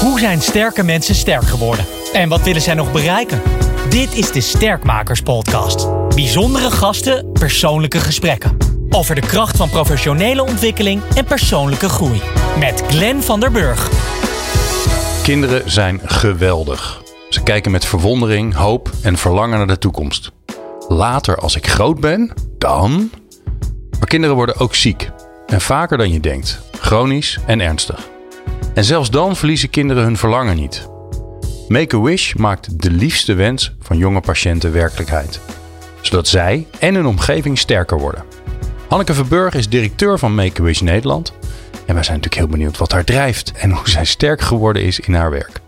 Hoe zijn sterke mensen sterk geworden? En wat willen zij nog bereiken? Dit is de Sterkmakers Podcast. Bijzondere gasten, persoonlijke gesprekken. Over de kracht van professionele ontwikkeling en persoonlijke groei. Met Glenn van der Burg. Kinderen zijn geweldig. Ze kijken met verwondering, hoop en verlangen naar de toekomst. Later, als ik groot ben, dan. Maar kinderen worden ook ziek. En vaker dan je denkt. Chronisch en ernstig. En zelfs dan verliezen kinderen hun verlangen niet. Make-A-Wish maakt de liefste wens van jonge patiënten werkelijkheid. Zodat zij en hun omgeving sterker worden. Hanneke Verburg is directeur van Make-A-Wish Nederland. En wij zijn natuurlijk heel benieuwd wat haar drijft en hoe zij sterk geworden is in haar werk.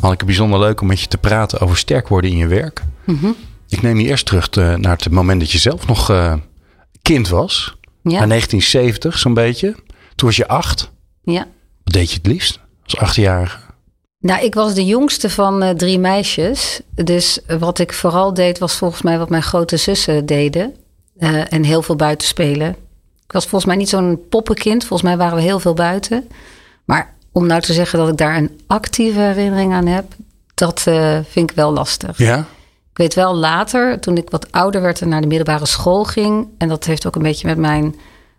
Hanneke, bijzonder leuk om met je te praten over sterk worden in je werk. Ik neem je eerst terug te- naar het moment dat je zelf nog eh, kind was. Ja. Naar 1970 zo'n beetje. Toen was je acht. Ja. Wat deed je het liefst als achtjarige? Nou, ik was de jongste van eh, drie meisjes. Dus wat ik vooral deed, was volgens mij wat mijn grote zussen deden. Eh, en heel veel buiten spelen. Ik was volgens mij niet zo'n poppenkind. Volgens mij waren we heel veel buiten. Maar om nou te zeggen dat ik daar een actieve herinnering aan heb, dat eh, vind ik wel lastig. Ja? Ik weet wel later, toen ik wat ouder werd en naar de middelbare school ging, en dat heeft ook een beetje met mijn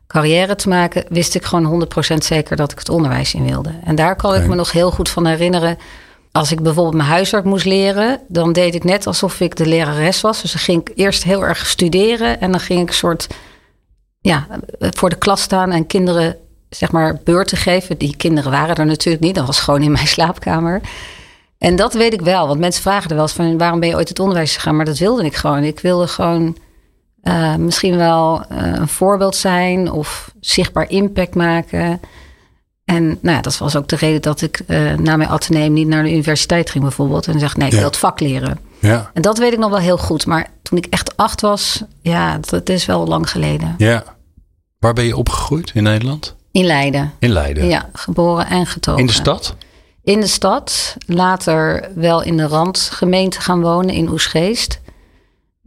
carrière te maken, wist ik gewoon 100% zeker dat ik het onderwijs in wilde. En daar kan ik me nog heel goed van herinneren. Als ik bijvoorbeeld mijn huiswerk moest leren, dan deed ik net alsof ik de lerares was. Dus dan ging ik eerst heel erg studeren en dan ging ik een soort ja, voor de klas staan en kinderen zeg maar beurten geven. Die kinderen waren er natuurlijk niet, dat was gewoon in mijn slaapkamer. En dat weet ik wel, want mensen vragen er wel eens van waarom ben je ooit het onderwijs gegaan? Maar dat wilde ik gewoon. Ik wilde gewoon eh, misschien wel eh, een voorbeeld zijn of zichtbaar impact maken. En nou ja, dat was ook de reden dat ik eh, na mijn ateneum niet naar de universiteit ging bijvoorbeeld. En zeg nee, ik Ja. wil het vak leren. Ja. En dat weet ik nog wel heel goed. Maar toen ik echt acht was, ja, dat is wel lang geleden. Ja. Waar ben je opgegroeid in Nederland? In Leiden. In Leiden. Ja, geboren en getogen. In de stad? In de stad. Later wel in de randgemeente gaan wonen in Oesgeest.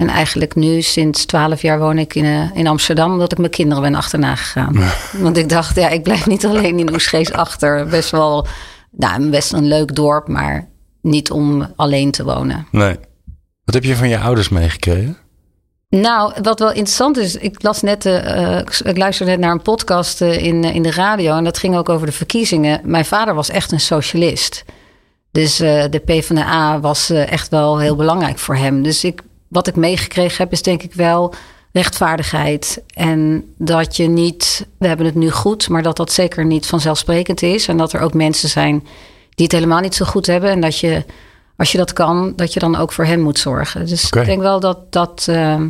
En eigenlijk nu sinds twaalf jaar woon ik in, eh, in Amsterdam... omdat ik mijn kinderen ben achterna gegaan. Want ik dacht, ja, ik blijf niet alleen in Oesgeest achter. Best wel, nou, best een leuk dorp, maar niet om alleen te wonen. Nee. Wat heb je van je ouders meegekregen? Nou, wat wel interessant is, ik las net, eh, ik luisterde net naar een podcast in, in de radio en dat ging ook over de verkiezingen. Mijn vader was echt een socialist. Dus eh, de PvdA was echt wel heel belangrijk voor hem. Dus ik, wat ik meegekregen heb, is denk ik wel rechtvaardigheid. En dat je niet, we hebben het nu goed, maar dat dat zeker niet vanzelfsprekend is. En dat er ook mensen zijn die het helemaal niet zo goed hebben. En dat je, als je dat kan, dat je dan ook voor hen moet zorgen. Dus ik denk wel dat dat, eh,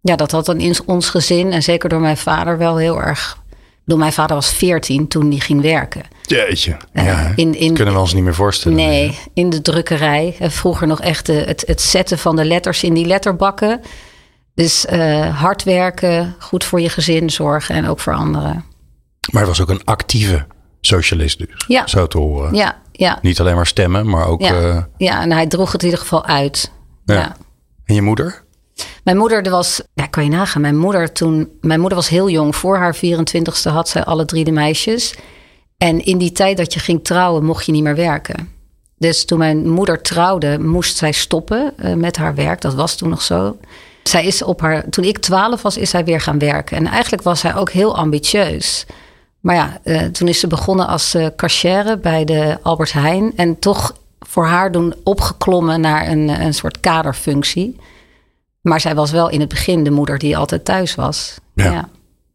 ja, dat dat dan in ons gezin en zeker door mijn vader wel heel erg. Bedoel, mijn vader was 14 toen hij ging werken. Jeetje. Eh, ja, in- in- Kunnen we ons niet meer voorstellen. Nee, in de drukkerij. En vroeger nog echt de- het, het zetten van de letters in die letterbakken. Dus eh, hard werken, goed voor je gezin zorgen en ook voor anderen. Maar hij was ook een actieve socialist dus. Ja. Zo te horen. Ja, ja, Niet alleen maar stemmen, maar ook... ja. eh, ja en hij droeg het in ieder geval uit. Ja. ja. En je moeder? Mijn moeder, er was, ja, kan je nagaan, mijn moeder toen, mijn moeder was heel jong. Voor haar 24ste had zij alle drie de meisjes. En in die tijd dat je ging trouwen, mocht je niet meer werken. Dus toen mijn moeder trouwde, moest zij stoppen eh, met haar werk. Dat was toen nog zo. Zij is op haar, toen ik 12 was, is zij weer gaan werken. En eigenlijk was zij ook heel ambitieus. Maar ja, eh, toen is ze begonnen als eh cashier bij de Albert Heijn. En toch voor haar doen opgeklommen naar een, een soort kaderfunctie. Maar zij was wel in het begin de moeder die altijd thuis was. Ja. Ja.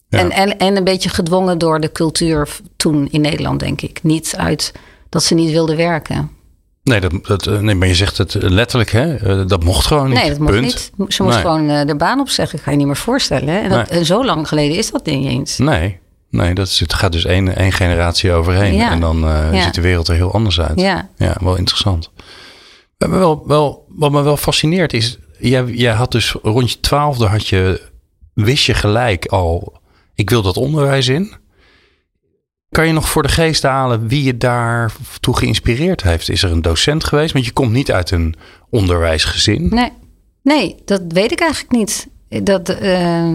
Ja. En, en, en een beetje gedwongen door de cultuur toen in Nederland, denk ik. Niet uit dat ze niet wilde werken. Nee, dat, dat, eh, nee, maar je zegt het letterlijk, hè? Eh, dat mocht gewoon niet. Nee, dat mocht Punt. niet. Ze moest Nee. gewoon eh, de baan opzeggen. Ik ga je niet meer voorstellen. hè. En, dat, Nee. en zo lang geleden is dat niet eens. Nee, nee dat is, het gaat dus één, één generatie overheen. Ja. En dan eh, Ja. ziet de wereld er heel anders uit. Ja. Ja, wel interessant. Wel, wel, wat me wel fascineert is, jij, had dus rond je twaalfde had je, wist je gelijk al, ik wil dat onderwijs in. Kan je nog voor de geest halen wie je daartoe geïnspireerd heeft? Is er een docent geweest? Want je komt niet uit een onderwijsgezin. Nee. nee, dat weet ik eigenlijk niet. Dat, eh,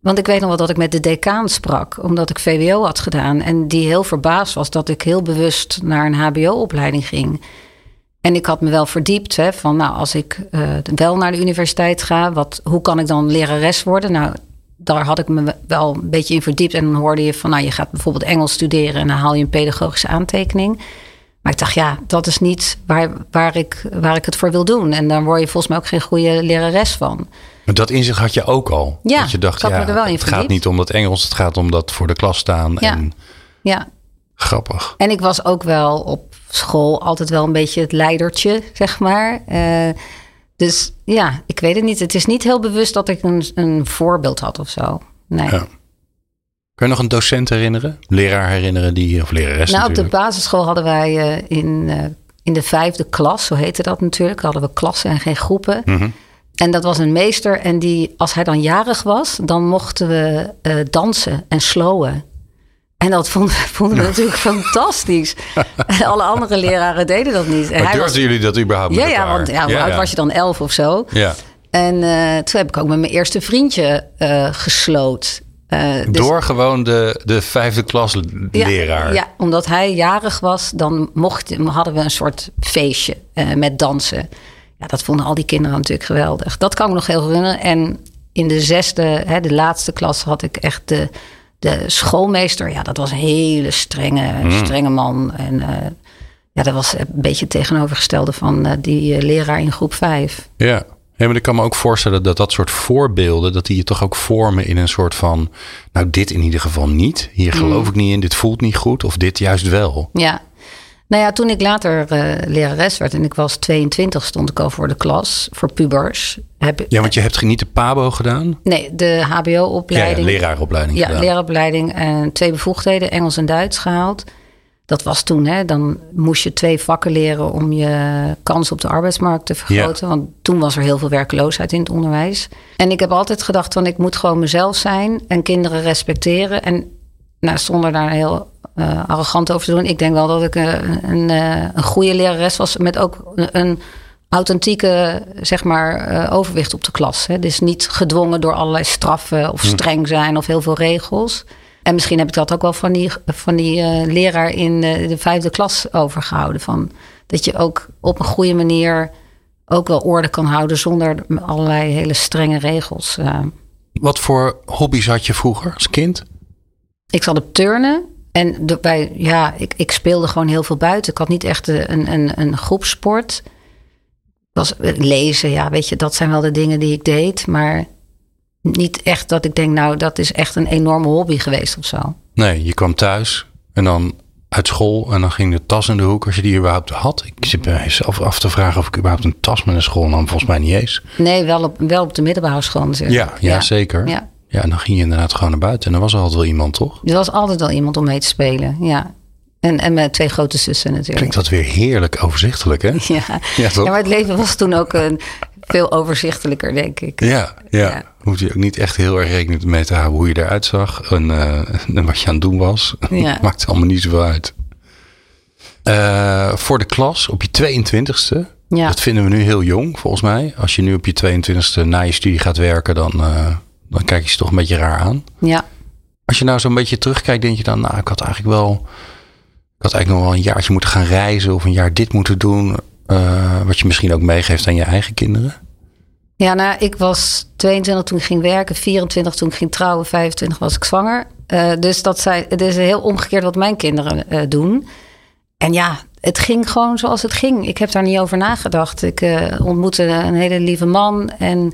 Want ik weet nog wel dat ik met de decaan sprak, omdat ik VWO had gedaan. En die heel verbaasd was dat ik heel bewust naar een HBO-opleiding ging. En ik had me wel verdiept hè, van, nou, als ik uh, wel naar de universiteit ga, wat, hoe kan ik dan lerares worden? Nou, daar had ik me wel een beetje in verdiept. En dan hoorde je van, nou, je gaat bijvoorbeeld Engels studeren en dan haal je een pedagogische aantekening. Maar ik dacht, ja, dat is niet waar, waar, ik, waar ik het voor wil doen. En dan word je volgens mij ook geen goede lerares van. Maar dat inzicht had je ook al. Ja, dat je dacht, ja, er wel in het gaat niet om dat Engels, het gaat om dat voor de klas staan. Ja. En Ja, grappig. En ik was ook wel op school altijd wel een beetje het leidertje, zeg maar. Eh, dus ja, ik weet het niet. Het is niet heel bewust dat ik een, een voorbeeld had of zo. Nee. Ja. Kun je nog een docent herinneren? Leraar herinneren die, of lerares nou, op de basisschool hadden wij eh, in, eh, in de vijfde klas, zo heette dat natuurlijk, hadden we klassen en geen groepen. Mhm. En dat was een meester. En die, als hij dan jarig was, dan mochten we dansen en slowen. En dat vonden, vonden we natuurlijk fantastisch. En alle andere leraren deden dat niet. En Maar durfden jullie dat überhaupt ja, ja, want ja, hoe oud was je dan? Elf of zo. Ja. En eh, toen heb ik ook met mijn eerste vriendje eh, gesloot. Eh, dus- Door gewoon de, de vijfde klas ja, leraar. Ja, omdat hij jarig was, dan mocht, hadden we een soort feestje met dansen. Ja, dat vonden al die kinderen natuurlijk geweldig. Dat kan ik nog heel herinneren. En in de zesde, hè, de laatste klas, had ik echt de, de schoolmeester. Ja, dat was een hele strenge, Hmm. strenge man. En eh, ja, dat was een beetje het tegenovergestelde van eh, die eh, leraar in groep vijf. Ja. Ja, maar ik kan me ook voorstellen dat dat soort voorbeelden, dat die je toch ook vormen in een soort van, nou dit in ieder geval niet. Hier Hmm. geloof ik niet in, dit voelt niet goed of dit juist wel. Ja. Nou ja, toen ik later eh, lerares werd en ik was 22, stond ik al voor de klas voor pubers. Heb, Ja, want je hebt niet de PABO gedaan. Nee, de Ja, ja, HBO-opleiding. leraaropleiding Ja, gedaan. leraaropleiding en twee bevoegdheden, Engels en Duits gehaald. Dat was toen, hè, dan moest je twee vakken leren om je kans op de arbeidsmarkt te vergroten. Want toen was er heel veel werkloosheid in het onderwijs. En ik heb altijd gedacht van ik moet gewoon mezelf zijn en kinderen respecteren. En nou, zonder daar heel eh, arrogant over te doen. Ik denk wel dat ik eh, een, eh, een goede lerares was met ook een, een authentieke zeg maar, overwicht op de klas. Hè. Dus niet gedwongen door allerlei straffen of streng zijn of heel veel regels. En misschien heb ik dat ook wel van die, van die leraar in eh, de vijfde klas overgehouden. Van, dat je ook op een goede manier ook wel orde kan houden zonder allerlei hele strenge regels. Wat voor hobby's had je vroeger als kind? Ik zat op turnen. En de- bij, ja, ik, ik speelde gewoon heel veel buiten. Ik had niet echt een, een, een groepsport. Was eh, lezen, ja, weet je, dat zijn wel de dingen die ik deed. Maar niet echt dat ik denk, nou, dat is echt een enorme hobby geweest of zo. Nee, je kwam thuis en dan uit school en dan ging de tas in de hoek als je die überhaupt had. Ik zit me zelf af te vragen of ik überhaupt een tas met een school nam. Volgens mij niet eens. Nee, wel op, wel op de middelbare school natuurlijk. Ja, ja, zeker. Ja. Ja, en dan ging je inderdaad gewoon naar buiten en dan was er altijd wel iemand, toch? Er was altijd wel iemand om mee te spelen, ja. En, en met twee grote zussen natuurlijk. Klinkt dat weer heerlijk overzichtelijk, hè? Ja. Ja, toch? ja, maar het leven was toen ook een, veel overzichtelijker, denk ik. Ja, ja. Ja. Hoef je ook niet echt heel erg rekening mee te houden hoe je eruit zag en, eh, en wat je aan het doen was. Ja. Maakt allemaal niet zoveel uit. Eh, voor de klas op je 22ste. Ja. Dat vinden we nu heel jong, volgens mij. Als je nu op je 22ste na je studie gaat werken, dan, eh, dan kijk je ze toch een beetje raar aan. Ja. Als je nou zo'n beetje terugkijkt, denk je dan, nou, ik had eigenlijk wel, ik had eigenlijk nog wel een jaartje moeten gaan reizen of een jaar dit moeten doen. eh, wat je misschien ook meegeeft aan je eigen kinderen. Ja, nou, ik was 22 toen ik ging werken, 24 toen ik ging trouwen, 25 was ik zwanger. Eh, dus dat zijn, het is heel omgekeerd wat mijn kinderen eh, doen. En ja, het ging gewoon zoals het ging. Ik heb daar niet over nagedacht. Ik ontmoette een hele lieve man en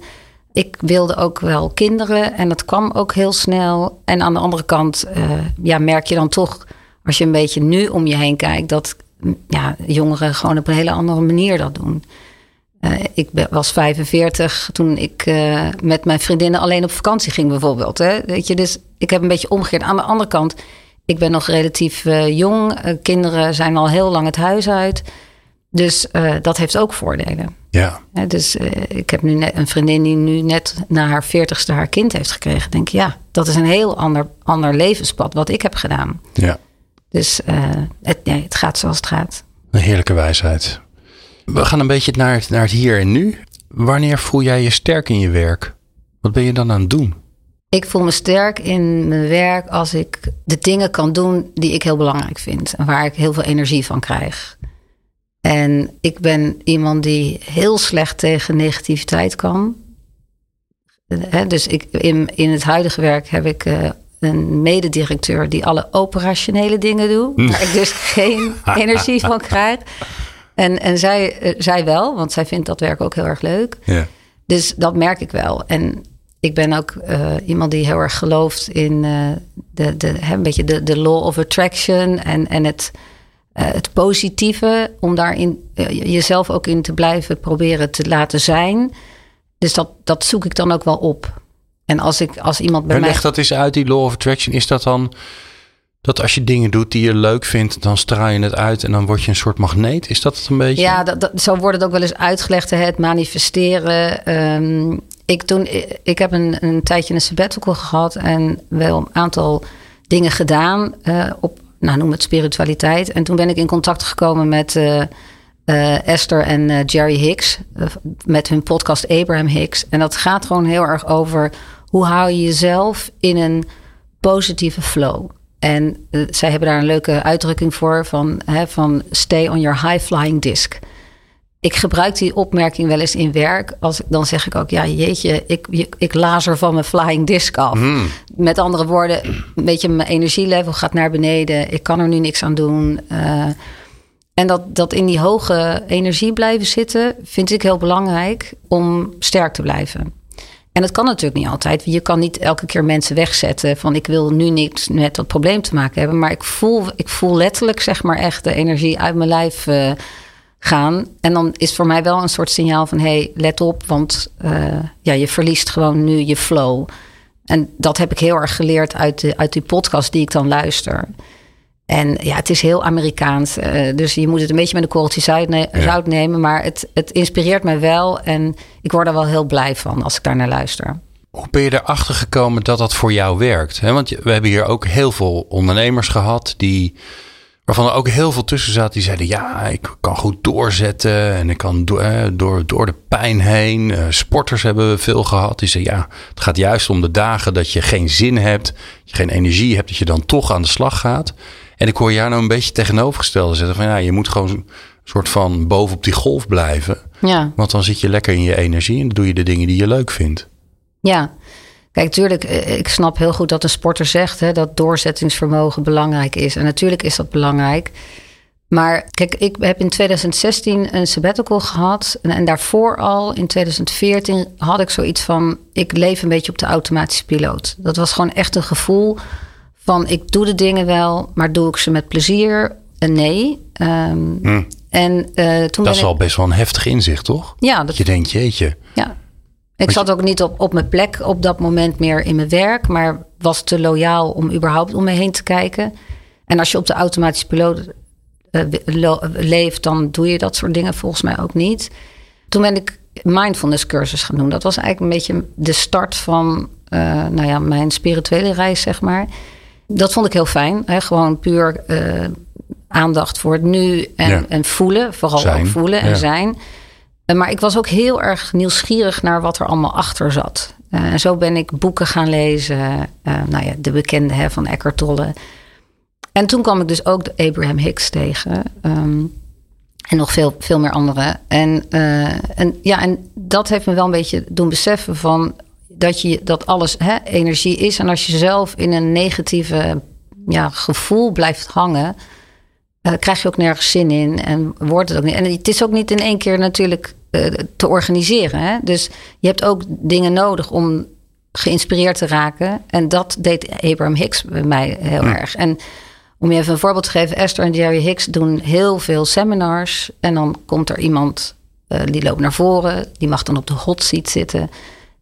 ik wilde ook wel kinderen. En dat kwam ook heel snel. En aan de andere kant eh, ja, merk je dan toch, als je een beetje nu om je heen kijkt, dat ja, jongeren gewoon op een hele andere manier dat doen. Eh, ik was 45 toen ik eh, met mijn vriendinnen alleen op vakantie ging, bijvoorbeeld. Hè? Weet je, dus ik heb een beetje omgekeerd. Aan de andere kant, ik ben nog relatief jong. Kinderen zijn al heel lang het huis uit. Dus eh, dat heeft ook voordelen. Ja, dus eh, ik heb nu net een vriendin die nu net na haar 40ste haar kind heeft gekregen. Denk ja, dat is een heel ander, ander levenspad wat ik heb gedaan. ja. Dus eh, het, nee, het gaat zoals het gaat. Een heerlijke wijsheid. We gaan een beetje naar naar het hier en nu. Wanneer voel jij je sterk in je werk? Wat ben je dan aan het doen? Ik voel me sterk in mijn werk als ik de dingen kan doen die ik heel belangrijk vind en waar ik heel veel energie van krijg. En ik ben iemand die heel slecht tegen negativiteit kan. dus ik, in, in het huidige werk heb ik uh, een mededirecteur die alle operationele dingen doet, waar ik dus geen energie van krijg. En, en zij, uh, zij wel, want zij vindt dat werk ook heel erg leuk. Ja. Dus dat merk ik wel. En ik ben ook uh, iemand die heel erg gelooft in de, de, een beetje de, de law of attraction en, en het, het positieve, om daarin jezelf ook in te blijven proberen te laten zijn. Dus dat, dat zoek ik dan ook wel op. En als ik als iemand bij en mij. leg dat eens uit, die law of attraction. Is dat dan dat als je dingen doet die je leuk vindt, dan straal je het uit en dan word je een soort magneet? Is dat het een beetje? Ja, dat, dat, zo wordt het ook wel eens uitgelegd, het manifesteren. Um, ik, toen, ik heb een, een tijdje een sabbatical gehad en wel een aantal dingen gedaan uh, op, nou noem het spiritualiteit. En toen ben ik in contact gekomen met uh, uh, Esther en Jerry Hicks, met hun podcast Abraham Hicks. En dat gaat gewoon heel erg over hoe hou je jezelf in een positieve flow. En zij hebben daar een leuke uitdrukking voor van, hè, van stay on your high flying disc ik gebruik die opmerking wel eens in werk. Als, dan zeg ik ook, ja jeetje, ik, ik lazer van mijn flying disc af. Hmm. Met andere woorden, een beetje mijn energielevel gaat naar beneden. Ik kan er nu niks aan doen. Uh, en dat, dat in die hoge energie blijven zitten, vind ik heel belangrijk om sterk te blijven. En dat kan natuurlijk niet altijd. Je kan niet elke keer mensen wegzetten van ik wil nu niet met dat probleem te maken hebben. Maar ik voel, ik voel letterlijk zeg maar echt de energie uit mijn lijf uh, gaan. En dan is voor mij wel een soort signaal van: hey, let op, want uh, ja, je verliest gewoon nu je flow. En dat heb ik heel erg geleerd uit, de, uit die podcast die ik dan luister. En ja, het is heel Amerikaans. Uh, dus je moet het een beetje met een korreltje zout, ne ja. nemen. Maar het, het inspireert mij wel. En ik word er wel heel blij van als ik daar naar luister. Hoe ben je erachter gekomen dat dat voor jou werkt? Want we hebben hier ook heel veel ondernemers gehad die Waarvan er ook heel veel tussen zaten die zeiden: Ja, ik kan goed doorzetten en ik kan door, door, door de pijn heen. Uh, sporters hebben we veel gehad. Die zeiden: Ja, het gaat juist om de dagen dat je geen zin hebt, je geen energie hebt, dat je dan toch aan de slag gaat. En ik hoor jou nou een beetje tegenovergestelde zeggen: van ja, je moet gewoon een soort van bovenop die golf blijven. Ja. Want dan zit je lekker in je energie en dan doe je de dingen die je leuk vindt. Ja, Kijk, tuurlijk, ik snap heel goed dat een sporter zegt hè, dat doorzettingsvermogen belangrijk is. En natuurlijk is dat belangrijk. Maar kijk, ik heb in 2016 een sabbatical gehad. En, en, daarvoor al, in 2014, had ik zoiets van: ik leef een beetje op de automatische piloot. Dat was gewoon echt een gevoel van: ik doe de dingen wel, maar doe ik ze met plezier? En nee. Um, hm. En uh, toen dat is ik... al best wel een heftig inzicht, toch? Ja, dat je denkt, jeetje. Ja, ik zat ook niet op, op mijn plek op dat moment meer in mijn werk, maar was te loyaal om überhaupt om me heen te kijken. En als je op de automatische piloot uh, leeft, dan doe je dat soort dingen volgens mij ook niet. Toen ben ik mindfulness cursus gaan doen. Dat was eigenlijk een beetje de start van uh, nou ja, mijn spirituele reis, zeg maar. Dat vond ik heel fijn. Hè? Gewoon puur uh, aandacht voor het nu en, ja. en voelen. Vooral zijn. ook voelen en Ja. zijn. Eh, Maar ik was ook heel erg nieuwsgierig naar wat er allemaal achter zat. Eh, En zo ben ik boeken gaan lezen. eh, nou ja, de bekende hè, van Eckhart Tolle. En toen kwam ik dus ook de Abraham Hicks tegen. ehm, en nog veel, veel meer anderen. En, eh, en, ja, en dat heeft me wel een beetje doen beseffen van dat, je, dat alles hè, energie is. En als je zelf in een negatieve ja, gevoel blijft hangen, eh, krijg je ook nergens zin in en wordt het ook niet. En het is ook niet in één keer natuurlijk eh, te organiseren. Hè? Dus je hebt ook dingen nodig om geïnspireerd te raken. En dat deed Abraham Hicks bij mij heel Ja. erg. En om je even een voorbeeld te geven, Esther en Jerry Hicks doen heel veel seminars. En dan komt er iemand eh, die loopt naar voren, die mag dan op de hot seat zitten.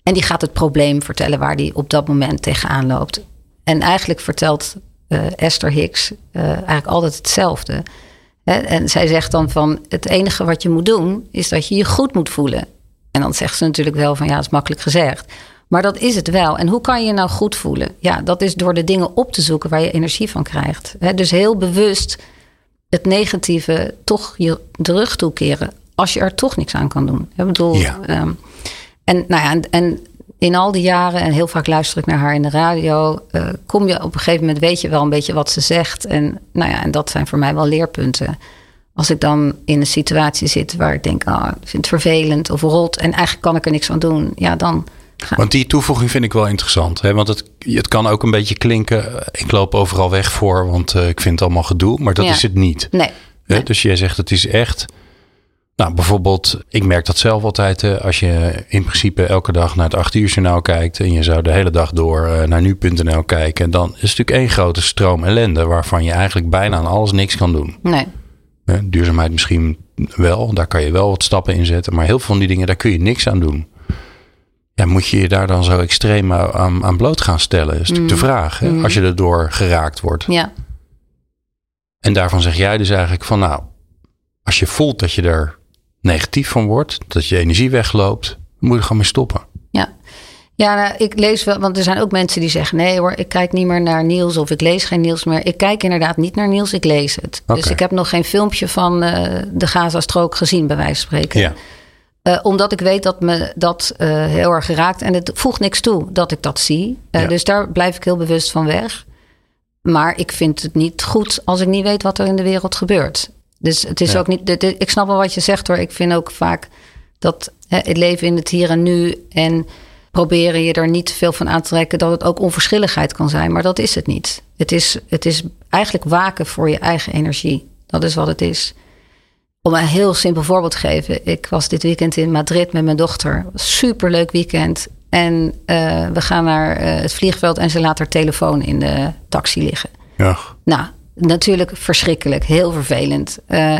En die gaat het probleem vertellen waar die op dat moment tegenaan loopt. En eigenlijk vertelt eh, Esther Hicks eh, eigenlijk altijd hetzelfde. En zij zegt dan van het enige wat je moet doen is dat je je goed moet voelen. En dan zegt ze natuurlijk wel van ja, dat is makkelijk gezegd. Maar dat is het wel. En hoe kan je je nou goed voelen? Ja, dat is door de dingen op te zoeken waar je energie van krijgt. Dus heel bewust het negatieve toch je de rug toekeren. Als je er toch niks aan kan doen. Ik bedoel, Ja. ehm, en nou ja, en, en in al die jaren, en heel vaak luister ik naar haar in de radio, uh, kom je op een gegeven moment, weet je wel een beetje wat ze zegt. En, nou ja, en dat zijn voor mij wel leerpunten. Als ik dan in een situatie zit waar ik denk, oh, ik vind het vervelend of rot en eigenlijk kan ik er niks aan doen, ja, dan. Want die toevoeging vind ik wel interessant. Hè? Want het, het kan ook een beetje klinken. Eh, ik loop overal weg voor, want uh, ik vind het allemaal gedoe. Maar dat is het niet. Nee. nee. Dus jij zegt het is echt nou, bijvoorbeeld, ik merk dat zelf altijd. Als je in principe elke dag naar het 8 uur journaal kijkt. en je zou de hele dag door uh, naar nu.nl kijken. dan is het natuurlijk één grote stroom ellende. waarvan je eigenlijk bijna aan alles niks kan doen. Nee. Duurzaamheid misschien wel, daar kan je wel wat stappen in zetten. maar heel veel van die dingen, daar kun je niks aan doen. Ja, moet je je daar dan zo extreem aan, aan bloot gaan stellen? is natuurlijk de mm. vraag. Hè? Mm. Als je erdoor geraakt wordt. Ja. En daarvan zeg jij dus eigenlijk van nou. als je voelt dat je er negatief van wordt, dat je energie wegloopt, moet je gewoon mee stoppen. Ja. Ja, nou, ik lees wel, want er zijn ook mensen die zeggen: nee hoor, ik kijk niet meer naar Niels of ik lees geen Niels meer. Ik kijk inderdaad niet naar Niels, ik lees het. Dus ik heb nog geen filmpje van uh, de Gaza-strook gezien, bij wijze van spreken. Ja. Uh, omdat ik weet dat me dat uh, heel erg geraakt en het voegt niks toe dat ik dat zie. Ja. Dus daar blijf ik heel bewust van weg. Maar ik vind het niet goed als ik niet weet wat er in de wereld gebeurt. Dus het is ook niet. ik snap wel wat je zegt hoor. Ik vind ook vaak dat hè, het leven in het hier en nu. En proberen je er niet veel van aan te trekken. dat het ook onverschilligheid kan zijn. Maar dat is het niet. Het is, het is eigenlijk waken voor je eigen energie. Dat is wat het is. Om een heel simpel voorbeeld te geven. Ik was dit weekend in Madrid met mijn dochter. Super leuk weekend. En uh, we gaan naar uh, het vliegveld en ze laat haar telefoon in de taxi liggen. Ja. Nou, natuurlijk verschrikkelijk, heel vervelend. Uh,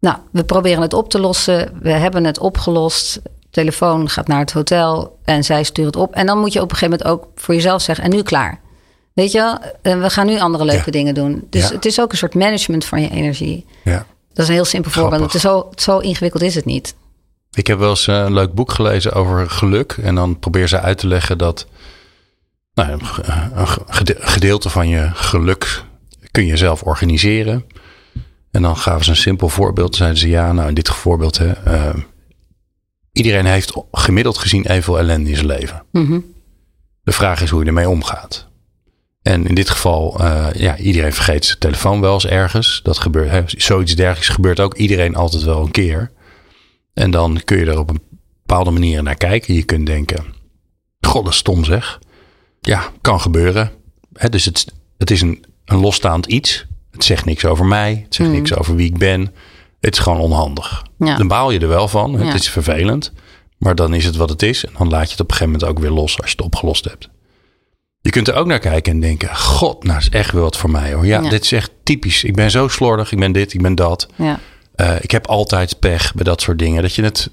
nou, we proberen het op te lossen. We hebben het opgelost. Telefoon gaat naar het hotel en zij stuurt het op. En dan moet je op een gegeven moment ook voor jezelf zeggen: en nu klaar. Weet je, uh, we gaan nu andere leuke dingen doen. Dus het is ook een soort management van je energie. Ja. Dat is een heel simpel voorbeeld. Het is zo, zo ingewikkeld is het niet. Ik heb wel eens een leuk boek gelezen over geluk. En dan probeer ze uit te leggen dat nou, een gedeelte van je geluk kun je zelf organiseren. En dan gaven ze een simpel voorbeeld. Zeiden ze ja, nou in dit voorbeeld, hè, uh, iedereen heeft gemiddeld gezien evenveel ellende in zijn leven. Mm De vraag is hoe je ermee omgaat. En in dit geval, uh, ja, iedereen vergeet zijn telefoon wel eens ergens. Dat gebeurt, hè, zoiets dergelijks gebeurt ook iedereen altijd wel een keer. En dan kun je er op een bepaalde manier naar kijken. Je kunt denken, god, dat is stom zeg. Ja, kan gebeuren. Hè, dus het, het is een een losstaand iets. Het zegt niks over mij. Het zegt niks mm. over wie ik ben. Het is gewoon onhandig. Dan baal je er wel van. Het is vervelend. Maar dan is het wat het is. En dan laat je het op een gegeven moment ook weer los als je het opgelost hebt. Je kunt er ook naar kijken en denken: God, nou is echt wel wat voor mij hoor. Ja, dit is echt typisch. Ik ben zo slordig. Ik ben dit, ik ben dat. Ja. Uh, ik heb altijd pech bij dat soort dingen. Dat je het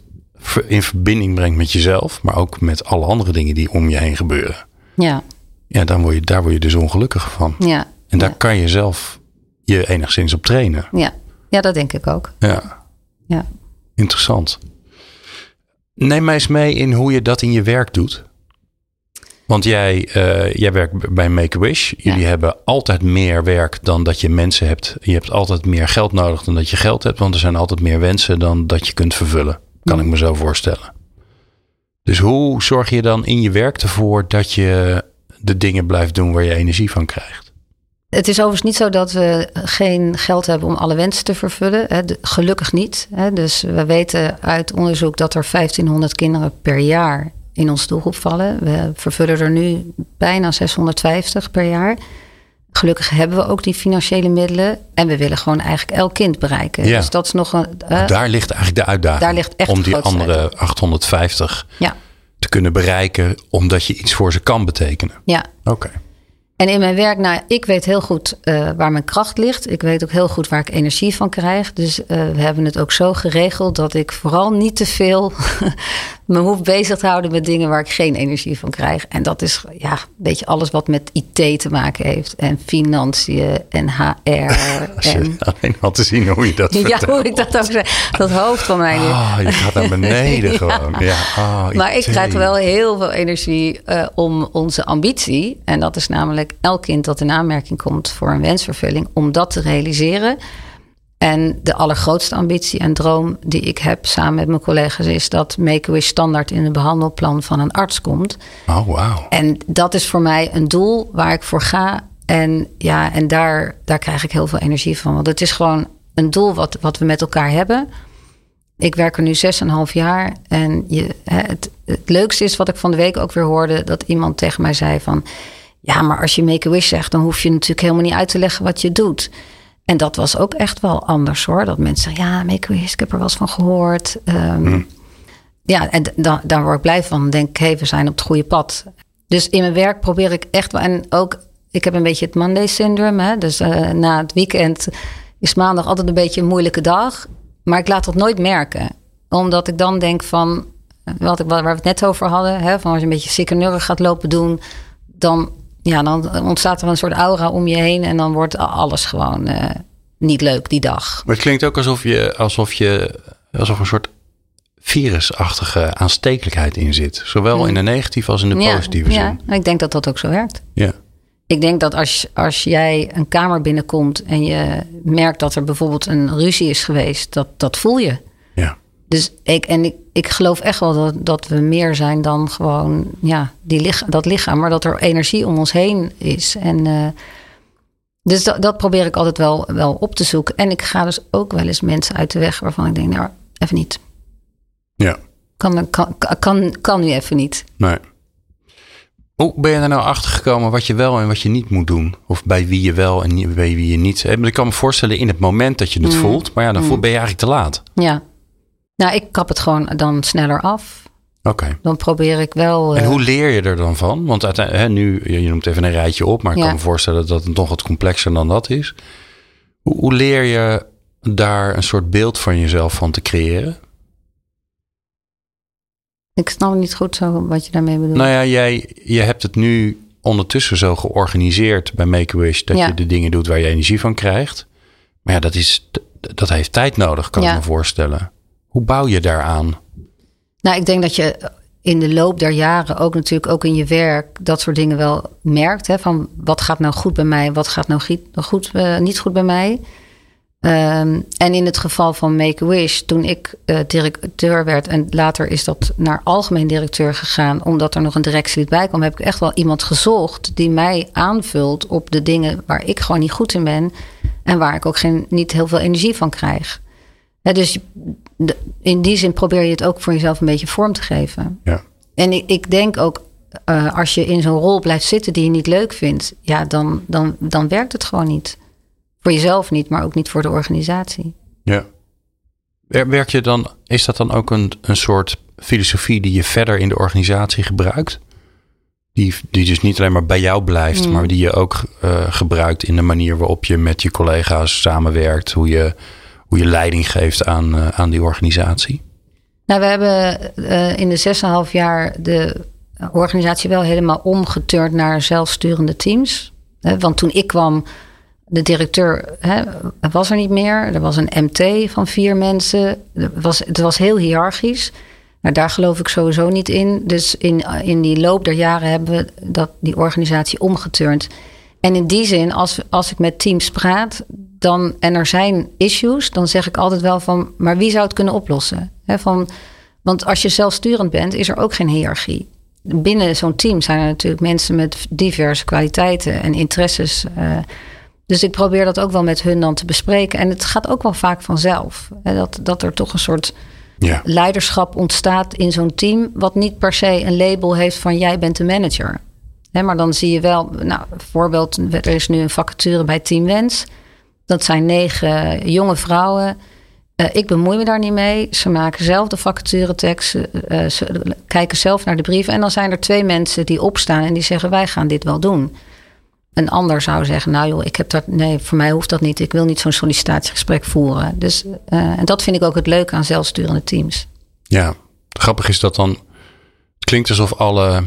in verbinding brengt met jezelf, maar ook met alle andere dingen die om je heen gebeuren. Ja. Ja, dan word je, daar word je dus ongelukkig van. Ja. En daar kan je zelf je enigszins op trainen. Ja, ja dat denk ik ook. Ja. ja. Interessant. Neem mij eens mee in hoe je dat in je werk doet. Want jij, uh, jij werkt bij Make-A-Wish. Jullie hebben altijd meer werk dan dat je mensen hebt. Je hebt altijd meer geld nodig dan dat je geld hebt. Want er zijn altijd meer wensen dan dat je kunt vervullen. Kan ik me zo voorstellen. Dus hoe zorg je dan in je werk ervoor dat je de dingen blijft doen waar je energie van krijgt? Het is overigens niet zo dat we geen geld hebben om alle wensen te vervullen. Gelukkig niet. Dus we weten uit onderzoek dat er 1500 kinderen per jaar in onze doelgroep vallen. We vervullen er nu bijna 650 per jaar. Gelukkig hebben we ook die financiële middelen. En we willen gewoon eigenlijk elk kind bereiken. Ja. Dus dat is nog een. Uh, daar ligt eigenlijk de uitdaging. Daar ligt echt om die andere 850 ja. te kunnen bereiken. Omdat je iets voor ze kan betekenen. Ja. Oké. En in mijn werk, nou, ik weet heel goed uh, waar mijn kracht ligt. Ik weet ook heel goed waar ik energie van krijg. Dus uh, we hebben het ook zo geregeld dat ik vooral niet te veel me hoef bezig te houden met dingen waar ik geen energie van krijg. En dat is ja, een beetje alles wat met IT te maken heeft. En financiën en HR. Als je en... alleen al te zien hoe je dat Ja, hoe ik dat ook zeg. Dat hoofd van mij. Oh, je gaat naar beneden ja. gewoon. Ja. Oh, maar ik krijg wel heel veel energie uh, om onze ambitie. En dat is namelijk elk kind dat in aanmerking komt voor een wensvervulling. Om dat te realiseren. En de allergrootste ambitie en droom die ik heb samen met mijn collega's is dat Make-A-Wish standaard in het behandelplan van een arts komt. Oh, wauw. En dat is voor mij een doel waar ik voor ga. En ja, en daar, daar krijg ik heel veel energie van. Want het is gewoon een doel wat, wat we met elkaar hebben. Ik werk er nu 6,5 jaar. En je, het, het leukste is wat ik van de week ook weer hoorde: dat iemand tegen mij zei van. Ja, maar als je Make-A-Wish zegt, dan hoef je natuurlijk helemaal niet uit te leggen wat je doet. En dat was ook echt wel anders hoor. Dat mensen zeggen, ja, Make-A-Wish, ik heb er wel eens van gehoord. Um, Ja, en dan, daar word ik blij van. Denk ik, hey, we zijn op het goede pad. Dus in mijn werk probeer ik echt wel. En ook, ik heb een beetje het Monday syndrome. Hè? Dus uh, na het weekend is maandag altijd een beetje een moeilijke dag. Maar ik laat dat nooit merken. Omdat ik dan denk van, wat ik, waar we het net over hadden. Hè? Van als je een beetje sikke gaat lopen doen. Dan ja, dan ontstaat er een soort aura om je heen en dan wordt alles gewoon uh, niet leuk die dag. Maar het klinkt ook alsof je, alsof je, alsof een soort virusachtige aanstekelijkheid in zit. Zowel in de negatieve als in de positieve ja, zin. Ja, ik denk dat dat ook zo werkt. Ja. Ik denk dat als, als jij een kamer binnenkomt en je merkt dat er bijvoorbeeld een ruzie is geweest, dat, dat voel je. Dus ik, en ik, ik geloof echt wel dat, dat we meer zijn dan gewoon ja, die lichaam, dat lichaam, maar dat er energie om ons heen is. En uh, dus dat, dat probeer ik altijd wel, wel op te zoeken. En ik ga dus ook wel eens mensen uit de weg waarvan ik denk, nou, even niet. Ja. Kan, kan, kan, kan nu even niet. Nee. Hoe ben je er nou achter gekomen wat je wel en wat je niet moet doen? Of bij wie je wel en bij wie je niet. Ik kan me voorstellen in het moment dat je het mm. voelt, maar ja, dan mm. ben je eigenlijk te laat. Ja. Nou, ik kap het gewoon dan sneller af. Oké. Dan probeer ik wel. En hoe eh, leer je er dan van? Want hè, nu, je noemt even een rijtje op, maar ik kan me voorstellen dat het nog wat complexer dan dat is. Hoe, hoe leer je daar een soort beeld van jezelf van te creëren? Ik snap niet goed zo wat je daarmee bedoelt. Nou ja, jij je hebt het nu ondertussen zo georganiseerd bij Make-A-Wish dat je de dingen doet waar je energie van krijgt. Maar ja, dat, is, dat heeft tijd nodig, kan ik me voorstellen. Hoe bouw je daaraan? Nou, ik denk dat je in de loop der jaren ook natuurlijk ook in je werk dat soort dingen wel merkt. Hè, van wat gaat nou goed bij mij, wat gaat nou goed, uh, niet goed bij mij. Um, en in het geval van Make-A-Wish, toen ik uh, directeur werd en later is dat naar algemeen directeur gegaan, omdat er nog een directielid bij kwam, heb ik echt wel iemand gezocht die mij aanvult op de dingen waar ik gewoon niet goed in ben en waar ik ook geen, niet heel veel energie van krijg. dus in die zin probeer je het ook voor jezelf een beetje vorm te geven. Ja. En ik, ik denk ook, uh, als je in zo'n rol blijft zitten die je niet leuk vindt, ja, dan, dan, dan werkt het gewoon niet. Voor jezelf niet, maar ook niet voor de organisatie. Ja. Werk je dan, is dat dan ook een, een soort filosofie die je verder in de organisatie gebruikt? Die, die dus niet alleen maar bij jou blijft, mm. maar die je ook uh, gebruikt in de manier waarop je met je collega's samenwerkt, hoe je hoe je leiding geeft aan, uh, aan die organisatie? Nou, we hebben uh, in de 6,5 jaar de organisatie wel helemaal omgeturnd naar zelfsturende teams. want toen ik kwam, de directeur was er niet meer. Er was een MT van vier mensen. Het was, het was heel hiërarchisch. Maar daar geloof ik sowieso niet in. Dus in, in die loop der jaren hebben we dat, die organisatie omgeturnd. En in die zin, als, als ik met teams praat, dan, en er zijn issues, dan zeg ik altijd wel van, maar wie zou het kunnen oplossen? van, want als je zelfsturend bent, is er ook geen hiërarchie. Binnen zo'n team zijn er natuurlijk mensen met diverse kwaliteiten en interesses. Uh, dus ik probeer dat ook wel met hun dan te bespreken. En het gaat ook wel vaak vanzelf. Dat, dat er toch een soort ja. leiderschap ontstaat in zo'n team, wat niet per se een label heeft van jij bent de manager. maar dan zie je wel, nou, bijvoorbeeld, er is nu een vacature bij Team Wens. Dat zijn negen jonge vrouwen. Uh, ik bemoei me daar niet mee. Ze maken zelf de vacaturetekst. Uh, ze kijken zelf naar de brieven. En dan zijn er twee mensen die opstaan en die zeggen: Wij gaan dit wel doen. Een ander zou zeggen: Nou joh, ik heb dat. Nee, voor mij hoeft dat niet. Ik wil niet zo'n sollicitatiegesprek voeren. Dus, uh, en dat vind ik ook het leuke aan zelfsturende teams. Ja, grappig is dat dan. Het klinkt alsof alle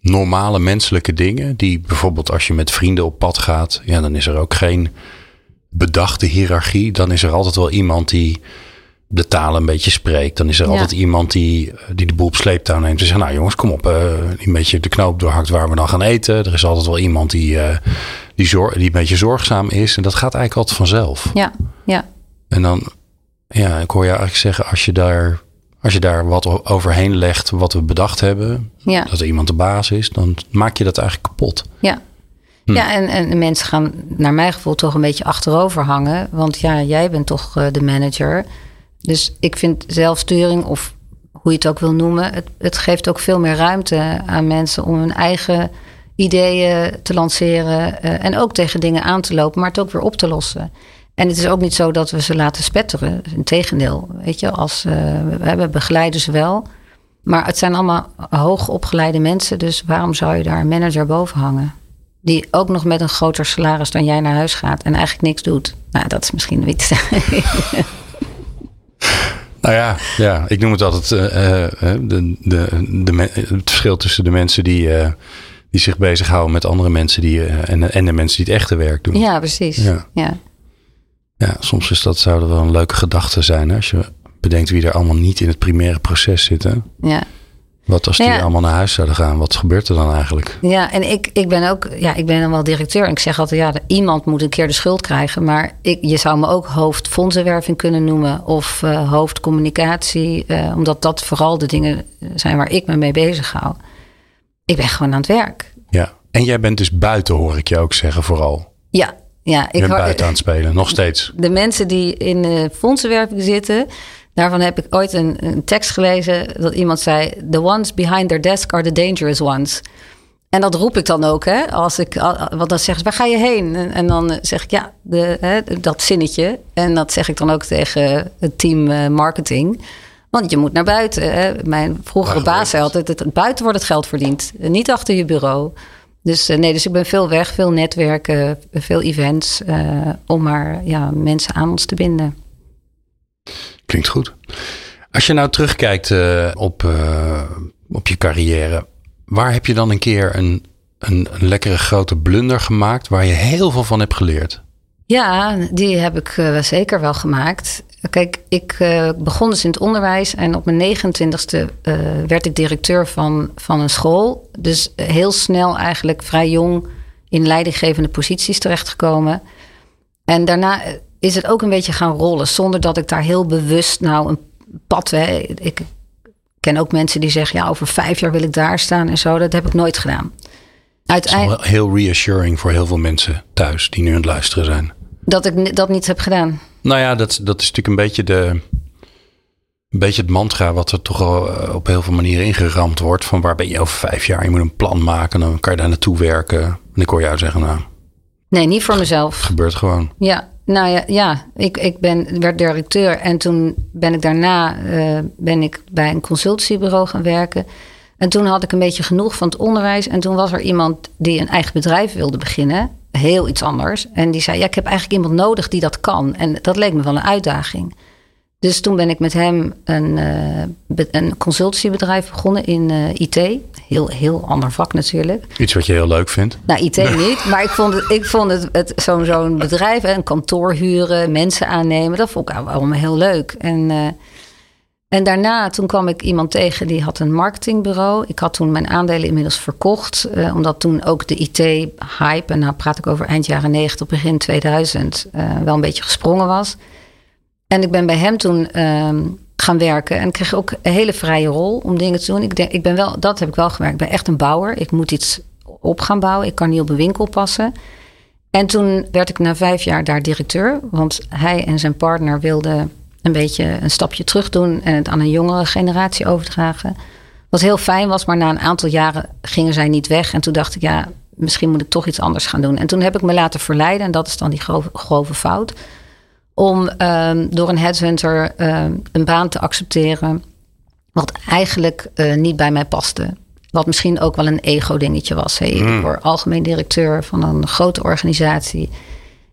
normale menselijke dingen, die bijvoorbeeld als je met vrienden op pad gaat, ja, dan is er ook geen bedachte hiërarchie, dan is er altijd wel iemand die de taal een beetje spreekt. Dan is er altijd iemand die, die de boel op sleeptouw neemt. En zegt, nou jongens, kom op, uh, een beetje de knoop doorhakt waar we dan gaan eten. Er is altijd wel iemand die, uh, die, zor die een beetje zorgzaam is. En dat gaat eigenlijk altijd vanzelf. Ja, ja. En dan, ja, ik hoor je eigenlijk zeggen, als je daar, als je daar wat overheen legt, wat we bedacht hebben, Ja. dat er iemand de baas is, dan maak je dat eigenlijk kapot. Ja. Ja, en, en mensen gaan naar mijn gevoel toch een beetje achterover hangen. Want ja, jij bent toch eh, de manager. Dus ik vind zelfsturing, of hoe je het ook wil noemen, het, het geeft ook veel meer ruimte aan mensen om hun eigen ideeën te lanceren. eh, en ook tegen dingen aan te lopen, maar het ook weer op te lossen. En het is ook niet zo dat we ze laten spetteren. Integendeel, weet je, als, eh, we hebben begeleiden ze wel. Maar het zijn allemaal hoogopgeleide mensen, dus waarom zou je daar een manager boven hangen? Die ook nog met een groter salaris dan jij naar huis gaat en eigenlijk niks doet. Nou, dat is misschien iets. Nou ja, ja ik noem het altijd eh, eh, de, de, de, me- het verschil tussen de mensen die, eh, die zich bezighouden met andere mensen die, eh, en, en de mensen die het echte werk doen. ja, precies. Ja. Ja. Ja, soms is dat, zou dat wel een leuke gedachte zijn. Hè? Als je bedenkt wie er allemaal niet in het primaire proces zitten. Ja. Wat als die Ja. allemaal naar huis zouden gaan? Wat gebeurt er dan eigenlijk? Ja, en ik, ik ben ook, ja, ik ben dan wel directeur. En ik zeg altijd, ja, iemand moet een keer de schuld krijgen. Maar ik, je zou me ook hoofd fondsenwerving kunnen noemen. Of eh hoofdcommunicatie. eh, omdat dat vooral de dingen zijn waar ik me mee bezig hou. Ik ben gewoon aan het werk. Ja. En jij bent dus buiten, hoor ik je ook zeggen, vooral. Ja, ja. Ik hoor- buiten aan het spelen, nog steeds. de mensen die in de fondsenwerving zitten. Daarvan heb ik ooit een, een tekst gelezen dat iemand zei: The ones behind their desk are the dangerous ones. En dat roep ik dan ook, hè? Als ik, want dan zeggen ze: Waar ga je heen? En, en dan zeg ik: Ja, de, hè, dat zinnetje. En dat zeg ik dan ook tegen het team eh, marketing. Want je moet naar buiten. Hè? Mijn vroegere baas zei altijd: het, Buiten wordt het geld verdiend, niet achter je bureau. Dus eh, nee, dus ik ben veel weg, veel netwerken, veel events. eh, om maar ja, mensen aan ons te binden. Klinkt goed. Als je nou terugkijkt eh, op, eh, op je carrière, waar heb je dan een keer een, een, een lekkere grote blunder gemaakt waar je heel veel van hebt geleerd? Ja, die heb ik eh, zeker wel gemaakt. Kijk, ik begon dus in het onderwijs en op mijn 29ste eh, werd ik directeur van, van een school. Dus heel snel eigenlijk vrij jong in leidinggevende posities terechtgekomen. En daarna is het ook een beetje gaan rollen, zonder dat ik daar heel bewust nou een pad. Hè, ik ken ook mensen die zeggen, ja, over vijf jaar wil ik daar staan en zo. Dat heb ik nooit gedaan. Uiteindelijk heel reassuring voor heel veel mensen thuis die nu aan het luisteren zijn. dat ik dat niet heb gedaan. Nou ja, dat, dat is natuurlijk een beetje, de, een beetje het mantra wat er toch al eh, op heel veel manieren ingeramd wordt. Van waar ben je over vijf jaar? Je moet een plan maken, dan kan je daar naartoe werken. En ik hoor jou zeggen, nou, Nee, niet voor mezelf. gebeurt gewoon. Ja, nou ja, ja ik, ik ben, werd directeur en toen ben ik daarna eh, ben ik bij een consultancybureau gaan werken. En toen had ik een beetje genoeg van het onderwijs. En toen was er iemand die een eigen bedrijf wilde beginnen. Heel iets anders. En die zei, ja, ik heb eigenlijk iemand nodig die dat kan. En dat leek me wel een uitdaging. Dus toen ben ik met hem een, be- een consultancybedrijf begonnen in eh, IT. Heel, heel ander vak natuurlijk. Iets wat je heel leuk vindt. Nou, IT niet, maar ik vond het, ik vond het, het zo'n zo'n bedrijf, hè, een kantoor huren, mensen aannemen, dat vond ik allemaal heel leuk. En, eh, en daarna, toen kwam ik iemand tegen die had een marketingbureau. Ik had toen mijn aandelen inmiddels verkocht, eh, omdat toen ook de IT-hype, en nou praat ik over eind jaren 90, begin 2000, eh, wel een beetje gesprongen was. En ik ben bij hem toen ehm, gaan werken. En kreeg ook een hele vrije rol om dingen te doen. Ik denk, ik ben wel, dat heb ik wel gemerkt. Ik ben echt een bouwer. Ik moet iets op gaan bouwen. Ik kan niet op een winkel passen. En toen werd ik na vijf jaar daar directeur. Want hij en zijn partner wilden een beetje een stapje terug doen. En het aan een jongere generatie overdragen. Wat heel fijn was, maar na een aantal jaren gingen zij niet weg. En toen dacht ik, ja, misschien moet ik toch iets anders gaan doen. En toen heb ik me laten verleiden. En dat is dan die grove fout om ehm, door een headhunter ehm, een baan te accepteren. Wat eigenlijk eh, niet bij mij paste. Wat misschien ook wel een ego-dingetje was. Hey, Ik word algemeen directeur van een grote organisatie.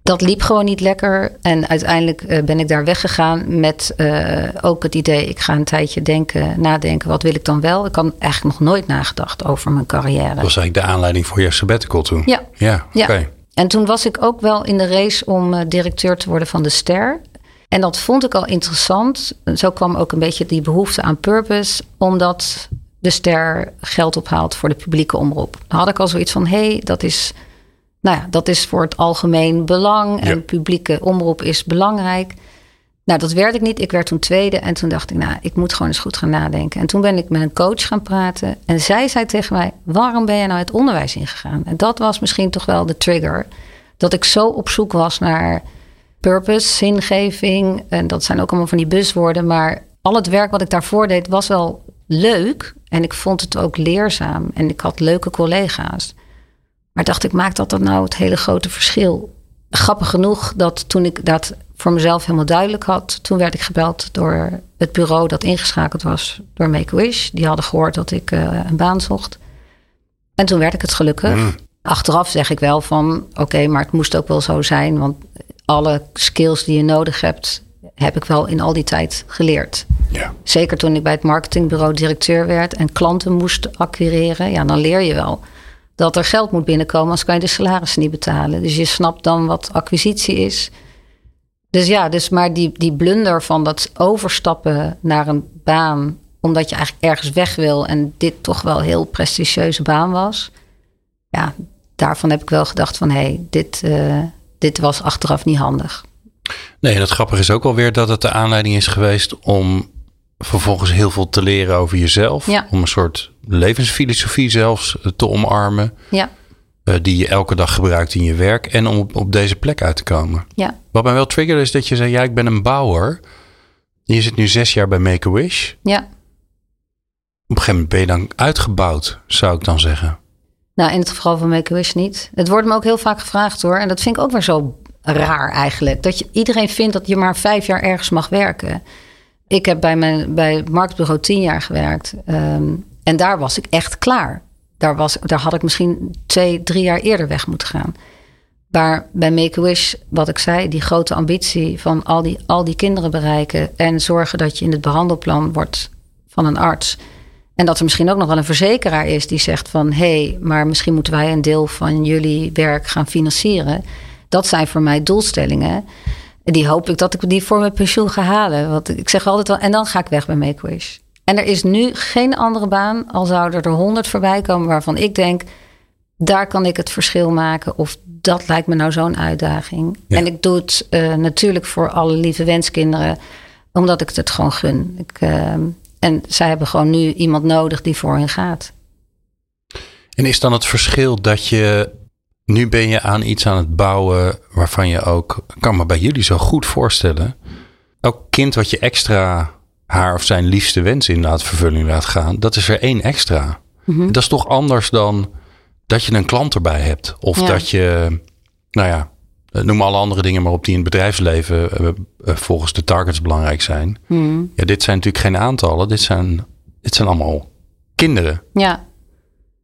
Dat liep gewoon niet lekker. En uiteindelijk eh, ben ik daar weggegaan met eh, ook het idee... ik ga een tijdje denken, nadenken, wat wil ik dan wel? Ik had eigenlijk nog nooit nagedacht over mijn carrière. Dat was eigenlijk de aanleiding voor je sabbatical toen. Ja. Ja, Ja. En toen was ik ook wel in de race om eh, directeur te worden van de Ster. En dat vond ik al interessant. Zo kwam ook een beetje die behoefte aan purpose, omdat de Ster geld ophaalt voor de publieke omroep. Dan had ik al zoiets van: hé, hey, dat is. Nou ja, dat is voor het algemeen belang. En Ja. publieke omroep is belangrijk. Nou, dat werd ik niet. Ik werd toen tweede. En toen dacht ik, nou, ik moet gewoon eens goed gaan nadenken. En toen ben ik met een coach gaan praten. En zij zei tegen mij, waarom ben je nou het onderwijs ingegaan? En dat was misschien toch wel de trigger. Dat ik zo op zoek was naar purpose, zingeving. En dat zijn ook allemaal van die buswoorden. Maar al het werk wat ik daarvoor deed was wel leuk. En ik vond het ook leerzaam. En ik had leuke collega's. Maar dacht ik, maakt dat dan nou het hele grote verschil? Grappig genoeg dat toen ik dat voor mezelf helemaal duidelijk had, toen werd ik gebeld door het bureau dat ingeschakeld was door Make-A-Wish. Die hadden gehoord dat ik uh, een baan zocht. En toen werd ik het gelukkig. Mm. Achteraf zeg ik wel van, oké, maar het moest ook wel zo zijn, want alle skills die je nodig hebt, heb ik wel in al die tijd geleerd. Ja. Zeker toen ik bij het marketingbureau directeur werd en klanten moest acquireren, ja, dan leer je wel dat er geld moet binnenkomen, anders kan je de salarissen niet betalen. Dus je snapt dan wat acquisitie is. Dus ja, dus maar die, die blunder van dat overstappen naar een baan, omdat je eigenlijk ergens weg wil en dit toch wel een heel prestigieuze baan was. Ja, daarvan heb ik wel gedacht van hé, hey, dit, uh, dit was achteraf niet handig. Nee, dat grappige is ook alweer dat het de aanleiding is geweest om vervolgens heel veel te leren over jezelf. Ja. Om een soort levensfilosofie zelfs te omarmen. Ja. Uh, die je elke dag gebruikt in je werk. En om op, op, deze plek uit te komen. Ja. Wat mij wel triggerde is dat je zei, ja, ik ben een bouwer. Je zit nu zes jaar bij Make-A-Wish. Ja. Op een gegeven moment ben je dan uitgebouwd, zou ik dan zeggen. Nou, in het geval van Make-A-Wish niet. Het wordt me ook heel vaak gevraagd hoor. En dat vind ik ook weer zo raar eigenlijk. Dat je, iedereen vindt dat je maar vijf jaar ergens mag werken. Ik heb bij, mijn, bij het marktbureau tien jaar gewerkt. Ehm, en daar was ik echt klaar. Daar, was, daar had ik misschien twee, drie jaar eerder weg moeten gaan. Maar bij Make-A-Wish, wat ik zei, die grote ambitie van al die, al die kinderen bereiken. En zorgen dat je in het behandelplan wordt van een arts. En dat er misschien ook nog wel een verzekeraar is die zegt van hé, hey, maar misschien moeten wij een deel van jullie werk gaan financieren. Dat zijn voor mij doelstellingen. Die hoop ik dat ik die voor mijn pensioen ga halen. Want ik zeg altijd wel, en dan ga ik weg bij Make-A-Wish. En er is nu geen andere baan, al zouden er honderd voorbij komen waarvan ik denk, daar kan ik het verschil maken. Of dat lijkt me nou zo'n uitdaging. En ik doe het uh, natuurlijk voor alle lieve wenskinderen, omdat ik het gewoon gun. Ik, uh, en zij hebben gewoon nu iemand nodig die voor hen gaat. En is dan het verschil dat je nu ben je aan iets aan het bouwen waarvan je ook, kan me bij jullie zo goed voorstellen, elk kind wat je extra haar of zijn liefste wens in laat vervulling laat gaan, dat is er één extra. Mhm. Dat is toch anders dan dat je een klant erbij hebt. Of dat je, nou ja, noem alle andere dingen maar op die in het bedrijfsleven uh, volgens de targets belangrijk zijn. Mhm. Ja, dit zijn natuurlijk geen aantallen. Dit zijn, dit zijn allemaal kinderen. Ja.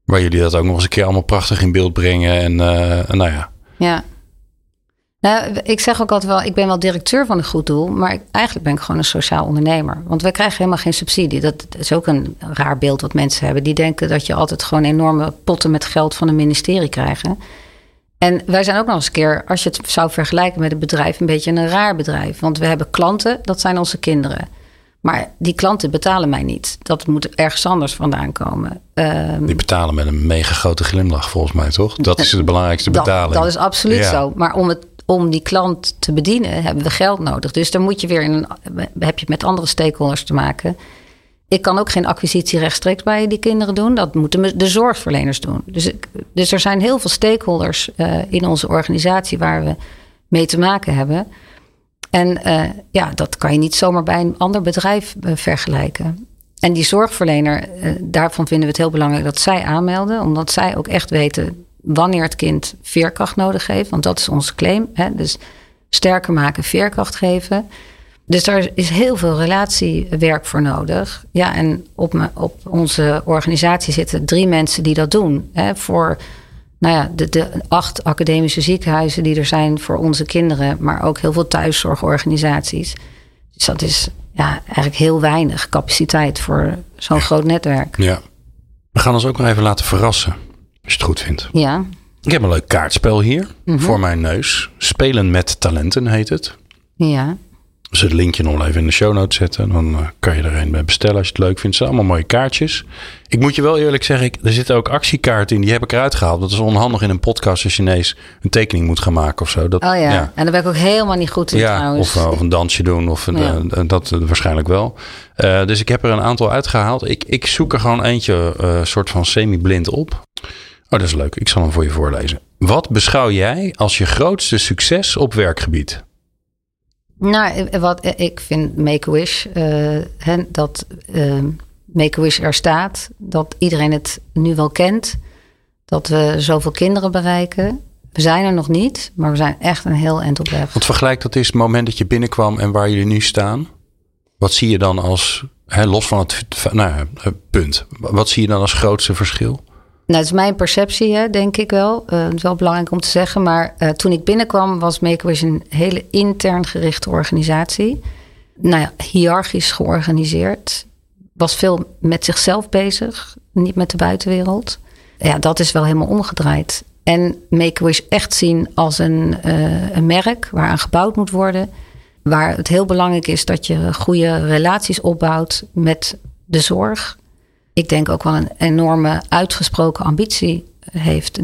Waar jullie dat ook nog eens een keer allemaal prachtig in beeld brengen. En uh, nou ja. Ja. Nou, ik zeg ook altijd wel, ik ben wel directeur van een goed doel, maar eigenlijk ben ik gewoon een sociaal ondernemer. Want wij krijgen helemaal geen subsidie. Dat is ook een raar beeld wat mensen hebben. Die denken dat je altijd gewoon enorme potten met geld van een ministerie krijgt. En wij zijn ook nog eens een keer, als je het zou vergelijken met een bedrijf, een beetje een raar bedrijf. Want we hebben klanten, dat zijn onze kinderen. Maar die klanten betalen mij niet. Dat moet ergens anders vandaan komen. Um, die betalen met een mega grote glimlach, volgens mij, toch? Dat is de belangrijkste betaling. Dat, is absoluut zo. Maar om, het, om die klant te bedienen, hebben we geld nodig. Dus dan moet je weer in een, heb je met andere stakeholders te maken. Ik kan ook geen acquisitie rechtstreeks bij die kinderen doen. Dat moeten de zorgverleners doen. Dus, dus er zijn heel veel stakeholders uh, in onze organisatie waar we mee te maken hebben. En uh, ja, dat kan je niet zomaar bij een ander bedrijf uh, vergelijken. En die zorgverlener, uh, daarvan vinden we het heel belangrijk dat zij aanmelden, omdat zij ook echt weten wanneer het kind veerkracht nodig heeft. Want dat is onze claim. Hè? Dus sterker maken, veerkracht geven. Dus daar is heel veel relatiewerk voor nodig. Ja, en op, op onze organisatie zitten drie mensen die dat doen. Hè, voor nou ja, de, de acht academische ziekenhuizen die er zijn voor onze kinderen, maar ook heel veel thuiszorgorganisaties. Dus dat is ja, eigenlijk heel weinig capaciteit voor zo'n groot netwerk. Ja. We gaan ons ook nog even laten verrassen, als je het goed vindt. Ja. Ik heb een leuk kaartspel hier mhm. voor mijn neus. Spelen met talenten heet het. Ja. Dus het linkje nog even in de show notes zetten. Dan uh, kan je er een bij bestellen als je het leuk vindt. Het zijn allemaal mooie kaartjes. Ik moet je wel eerlijk zeggen, ik, er zitten ook actiekaarten in. Die heb ik eruit gehaald. Dat is onhandig in een podcast als je ineens een tekening moet gaan maken of zo. Dat, oh ja. ja. en daar ben ik ook helemaal niet goed in ja, trouwens. Of, of een dansje doen. Of een, ja. dat waarschijnlijk wel. Uh, dus ik heb er een aantal uitgehaald. Ik, ik zoek er gewoon eentje uh, soort van semi-blind op. Oh, dat is leuk. Ik zal hem voor je voorlezen. Wat beschouw jij als je grootste succes op werkgebied? Nou, wat ik vind Make-A-Wish, dat Make-A-Wish er staat, dat iedereen het nu wel kent, dat we zoveel kinderen bereiken. We zijn er nog niet, maar we zijn echt een heel eind op weg. Want vergelijk dat is het moment dat je binnenkwam en waar jullie nu staan. Wat zie je dan als, hè, los van het nou, punt, wat zie je dan als grootste verschil? Nou, dat is mijn perceptie, hè, denk ik wel. Uh, is wel belangrijk om te zeggen. Maar uh, toen ik binnenkwam, was Make-A-Wish een hele intern gerichte organisatie. Nou ja, hiërarchisch georganiseerd. Was veel met zichzelf bezig, niet met de buitenwereld. Ja, dat is wel helemaal omgedraaid. En Make-A-Wish echt zien als een, uh, een merk waaraan gebouwd moet worden. Waar het heel belangrijk is dat je goede relaties opbouwt met de zorg ik denk ook wel een enorme uitgesproken ambitie heeft.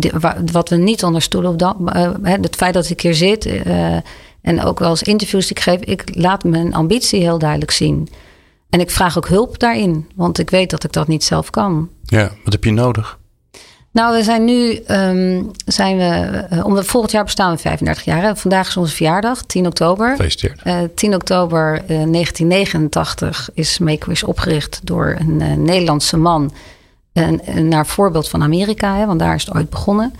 Wat we niet onder stoelen of dan, uh, het feit dat ik hier zit uh, en ook wel eens interviews die ik geef, ik laat mijn ambitie heel duidelijk zien. En ik vraag ook hulp daarin, want ik weet dat ik dat niet zelf kan. Ja, wat heb je nodig? Nou, we zijn nu, um, zijn we, uh, om, volgend jaar bestaan we 35 jaar. Hè? Vandaag is onze verjaardag, 10 oktober. Gefeliciteerd. Uh, 10 oktober uh, 1989 is Make-A-Wish opgericht door een uh, Nederlandse man. naar voorbeeld van Amerika, hè, want daar is het ooit begonnen.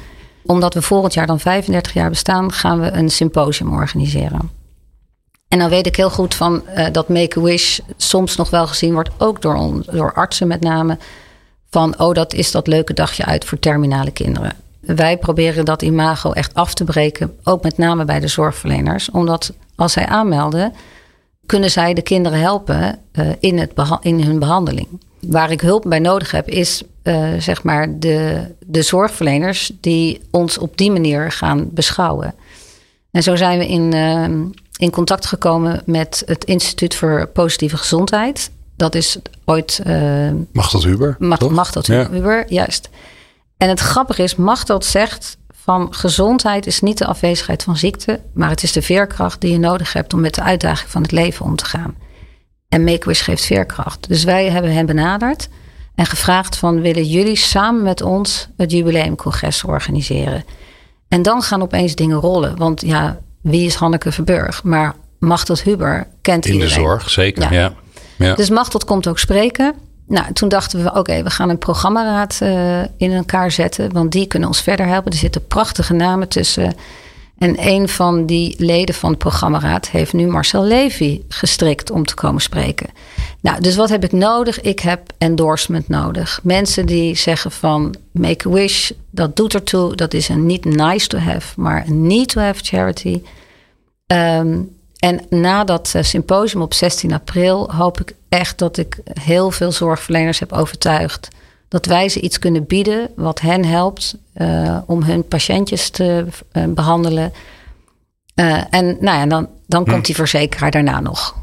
Omdat we volgend jaar dan 35 jaar bestaan, gaan we een symposium organiseren. En dan weet ik heel goed van dat Make-A-Wish soms nog wel gezien wordt, ook door, door artsen met name van, oh, dat is dat leuke dagje uit voor terminale kinderen. Wij proberen dat imago echt af te breken, ook met name bij de zorgverleners. Omdat als zij aanmelden, kunnen zij de kinderen helpen uh, in, het in hun behandeling. Waar ik hulp bij nodig heb, is uh, zeg maar de, de zorgverleners die ons op die manier gaan beschouwen. En zo zijn we in, uh, in contact gekomen met het Instituut voor Positieve Gezondheid. Dat is ooit. Uh, Machteld Huber. Mag, Machteld ja. Huber, juist. En het grappige is, Machteld zegt van gezondheid is niet de afwezigheid van ziekte, maar het is de veerkracht die je nodig hebt om met de uitdaging van het leven om te gaan. En Make-A-Wish geeft veerkracht. Dus wij hebben hem benaderd en gevraagd van willen jullie samen met ons het jubileumcongres organiseren? En dan gaan opeens dingen rollen. Want ja, wie is Hanneke Verburg? Maar Machteld Huber kent In iedereen. de zorg, zeker. Ja. ja. Ja. Dus Machteld komt ook spreken. Nou, toen dachten we, oké, we gaan een programmaraad uh, in elkaar zetten. Want die kunnen ons verder helpen. Er zitten prachtige namen tussen. En een van die leden van het programmaraad heeft nu Marcel Levy gestrikt om te komen spreken. Nou, dus wat heb ik nodig? Ik heb endorsement nodig. Mensen die zeggen van make a wish, dat doet ertoe. Dat is een niet nice to have, maar een need to have charity. Um, en na dat symposium op 16 april hoop ik echt dat ik heel veel zorgverleners heb overtuigd. Dat wij ze iets kunnen bieden wat hen helpt uh, om hun patiëntjes te uh, behandelen. Uh, en nou ja, dan, dan hm. komt die verzekeraar daarna nog.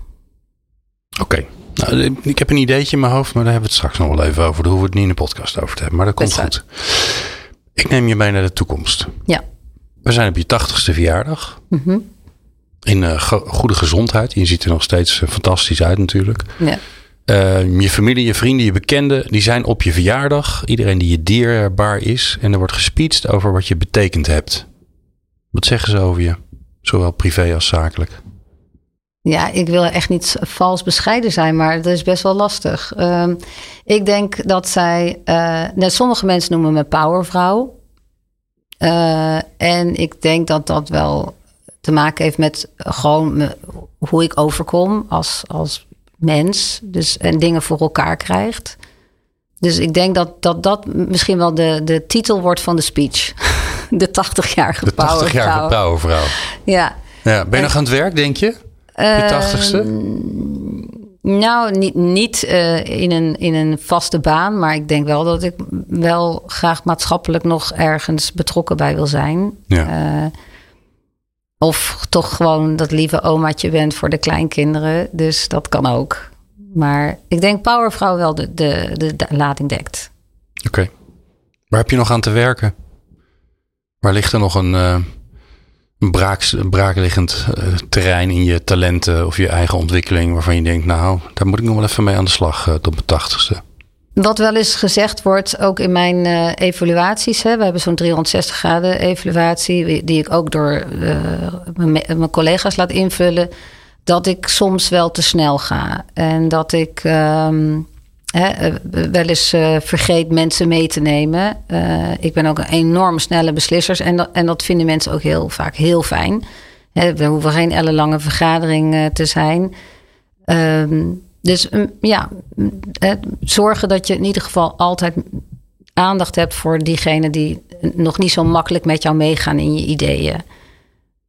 Oké. Okay. Nou, ik heb een ideetje in mijn hoofd, maar daar hebben we het straks nog wel even over. Daar hoeven we het niet in de podcast over te hebben, maar dat komt goed. Ik neem je mee naar de toekomst. Ja. We zijn op je tachtigste verjaardag. Mm -hmm in uh, goede gezondheid. Je ziet er nog steeds uh, fantastisch uit natuurlijk. Ja. Uh, je familie, je vrienden, je bekenden, die zijn op je verjaardag. Iedereen die je dierbaar is. En er wordt gespeecht over wat je betekend hebt. Wat zeggen ze over je? Zowel privé als zakelijk. Ja, ik wil echt niet vals bescheiden zijn, maar dat is best wel lastig. Uh, ik denk dat zij. net sommige mensen noemen me powervrouw. en ik denk dat dat wel te maken heeft met gewoon me, hoe ik overkom als, als mens. Dus, en dingen voor elkaar krijgt. Dus ik denk dat dat, dat misschien wel de, de titel wordt van de speech. De 80-jarige De 80-jarige powervrouw. Ja. ja. Ben je nog aan het werk, denk je? Je tachtigste? Uh, nou, niet, niet uh, in, een, in een vaste baan. Maar ik denk wel dat ik wel graag maatschappelijk nog ergens betrokken bij wil zijn. Ja. Uh, Of toch gewoon dat lieve omaatje bent voor de kleinkinderen. Dus dat kan ook. Maar ik denk powervrouw wel de, de, de, lading dekt. Oké. Waar heb je nog aan te werken? Waar ligt er nog een, uh, een, braak, braakliggend uh, terrein in je talenten of je eigen ontwikkeling waarvan je denkt, nou, daar moet ik nog wel even mee aan de slag uh, tot mijn tachtigste? Wat wel eens gezegd wordt, ook in mijn evaluaties. Hè, we hebben zo'n 360 graden evaluatie, die ik ook door mijn collega's laat invullen. Dat ik soms wel te snel ga. En dat ik um, hè, wel eens vergeet mensen mee te nemen. Ik ben ook een enorm snelle beslisser. En dat, en dat vinden mensen ook heel vaak heel fijn. Hè, we hoeven geen ellenlange vergadering te zijn. Um, dus um, ja, zorgen dat je in ieder geval altijd aandacht hebt voor diegenen die nog niet zo makkelijk met jou meegaan in je ideeën.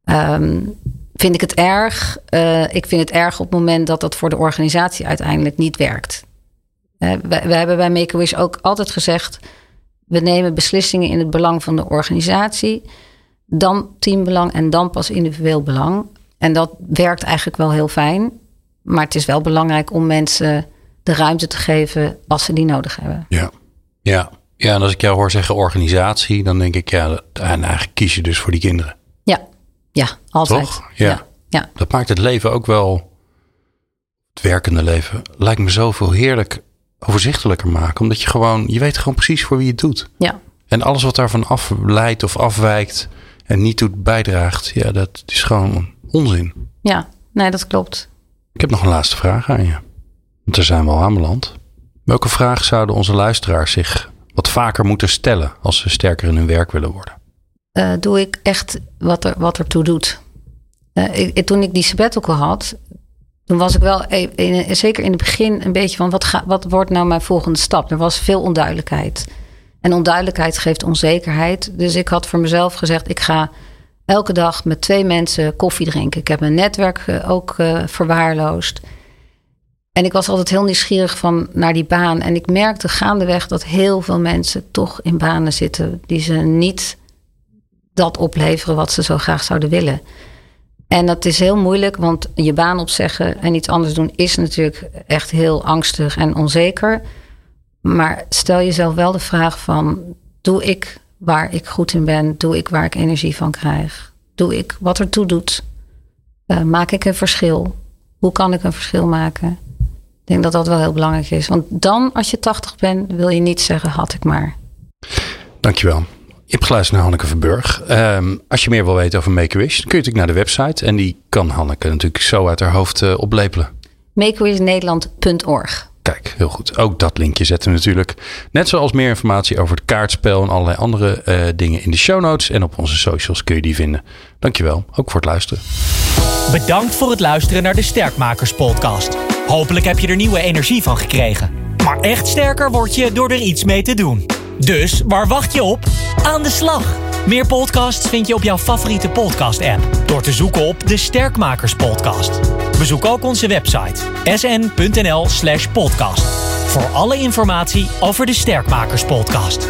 Um, vind ik het erg. Uh, ik vind het erg op het moment dat dat voor de organisatie uiteindelijk niet werkt. Uh, we, we, hebben bij Make-A-Wish ook altijd gezegd... we nemen beslissingen in het belang van de organisatie... dan teambelang en dan pas individueel belang. En dat werkt eigenlijk wel heel fijn. Maar het is wel belangrijk om mensen de ruimte te geven... als ze die nodig hebben. Ja, ja. ja en als ik jou hoor zeggen organisatie... dan denk ik, ja, en eigenlijk kies je dus voor die kinderen. Ja, altijd. Toch? Ja. ja. Dat maakt het leven ook wel, het werkende leven, lijkt me zoveel heerlijk overzichtelijker maken. Omdat je gewoon, je weet gewoon precies voor wie je het doet. Ja. En alles wat daarvan afleidt of afwijkt en niet doet bijdraagt, ja, dat is gewoon onzin. Ja, nee, dat klopt. Ik heb nog een laatste vraag aan je. Want daar zijn we al aanbeland. Welke vraag zouden onze luisteraars zich wat vaker moeten stellen als ze sterker in hun werk willen worden? uh, doe ik echt wat er, wat ertoe doet. Uh, ik, toen ik die sabbatical had, toen was ik wel, e-, in, zeker in het begin, een beetje van wat, ga, wat wordt nou mijn volgende stap? Er was veel onduidelijkheid. En onduidelijkheid geeft onzekerheid. Dus ik had voor mezelf gezegd, ik ga elke dag met twee mensen koffie drinken. Ik heb mijn netwerk uh, ook verwaarloosd. En ik was altijd heel nieuwsgierig van naar die baan. En ik merkte gaandeweg dat heel veel mensen toch in banen zitten die ze niet dat opleveren wat ze zo graag zouden willen. En dat is heel moeilijk, want je baan opzeggen en iets anders doen is natuurlijk echt heel angstig en onzeker. Maar stel jezelf wel de vraag van, doe ik waar ik goed in ben? Doe ik waar ik energie van krijg? Doe ik wat ertoe doet? Uh, maak ik een verschil? Hoe kan ik een verschil maken? Ik denk dat dat wel heel belangrijk is. Want dan, als je 80 bent, wil je niet zeggen, had ik maar. Dankjewel. Je hebt geluisterd naar Hanneke Verburg. Um, als je meer wil weten over Make-A-Wish, dan kun je natuurlijk naar de website. En die kan Hanneke natuurlijk zo uit haar hoofd uh, oplepelen. Makeawishnederland.org Kijk, heel goed. Ook dat linkje zetten we natuurlijk. Net zoals meer informatie over het kaartspel en allerlei andere uh, dingen in de show notes. En op onze socials kun je die vinden. Dankjewel, ook voor het luisteren. Bedankt voor het luisteren naar de Sterkmakers podcast. Hopelijk heb je er nieuwe energie van gekregen. Maar echt sterker word je door er iets mee te doen. Dus waar wacht je op? Aan de slag! Meer podcasts vind je op jouw favoriete podcast-app door te zoeken op de Sterkmakers Podcast. Bezoek ook onze website sn.nl/podcast voor alle informatie over de Sterkmakers Podcast.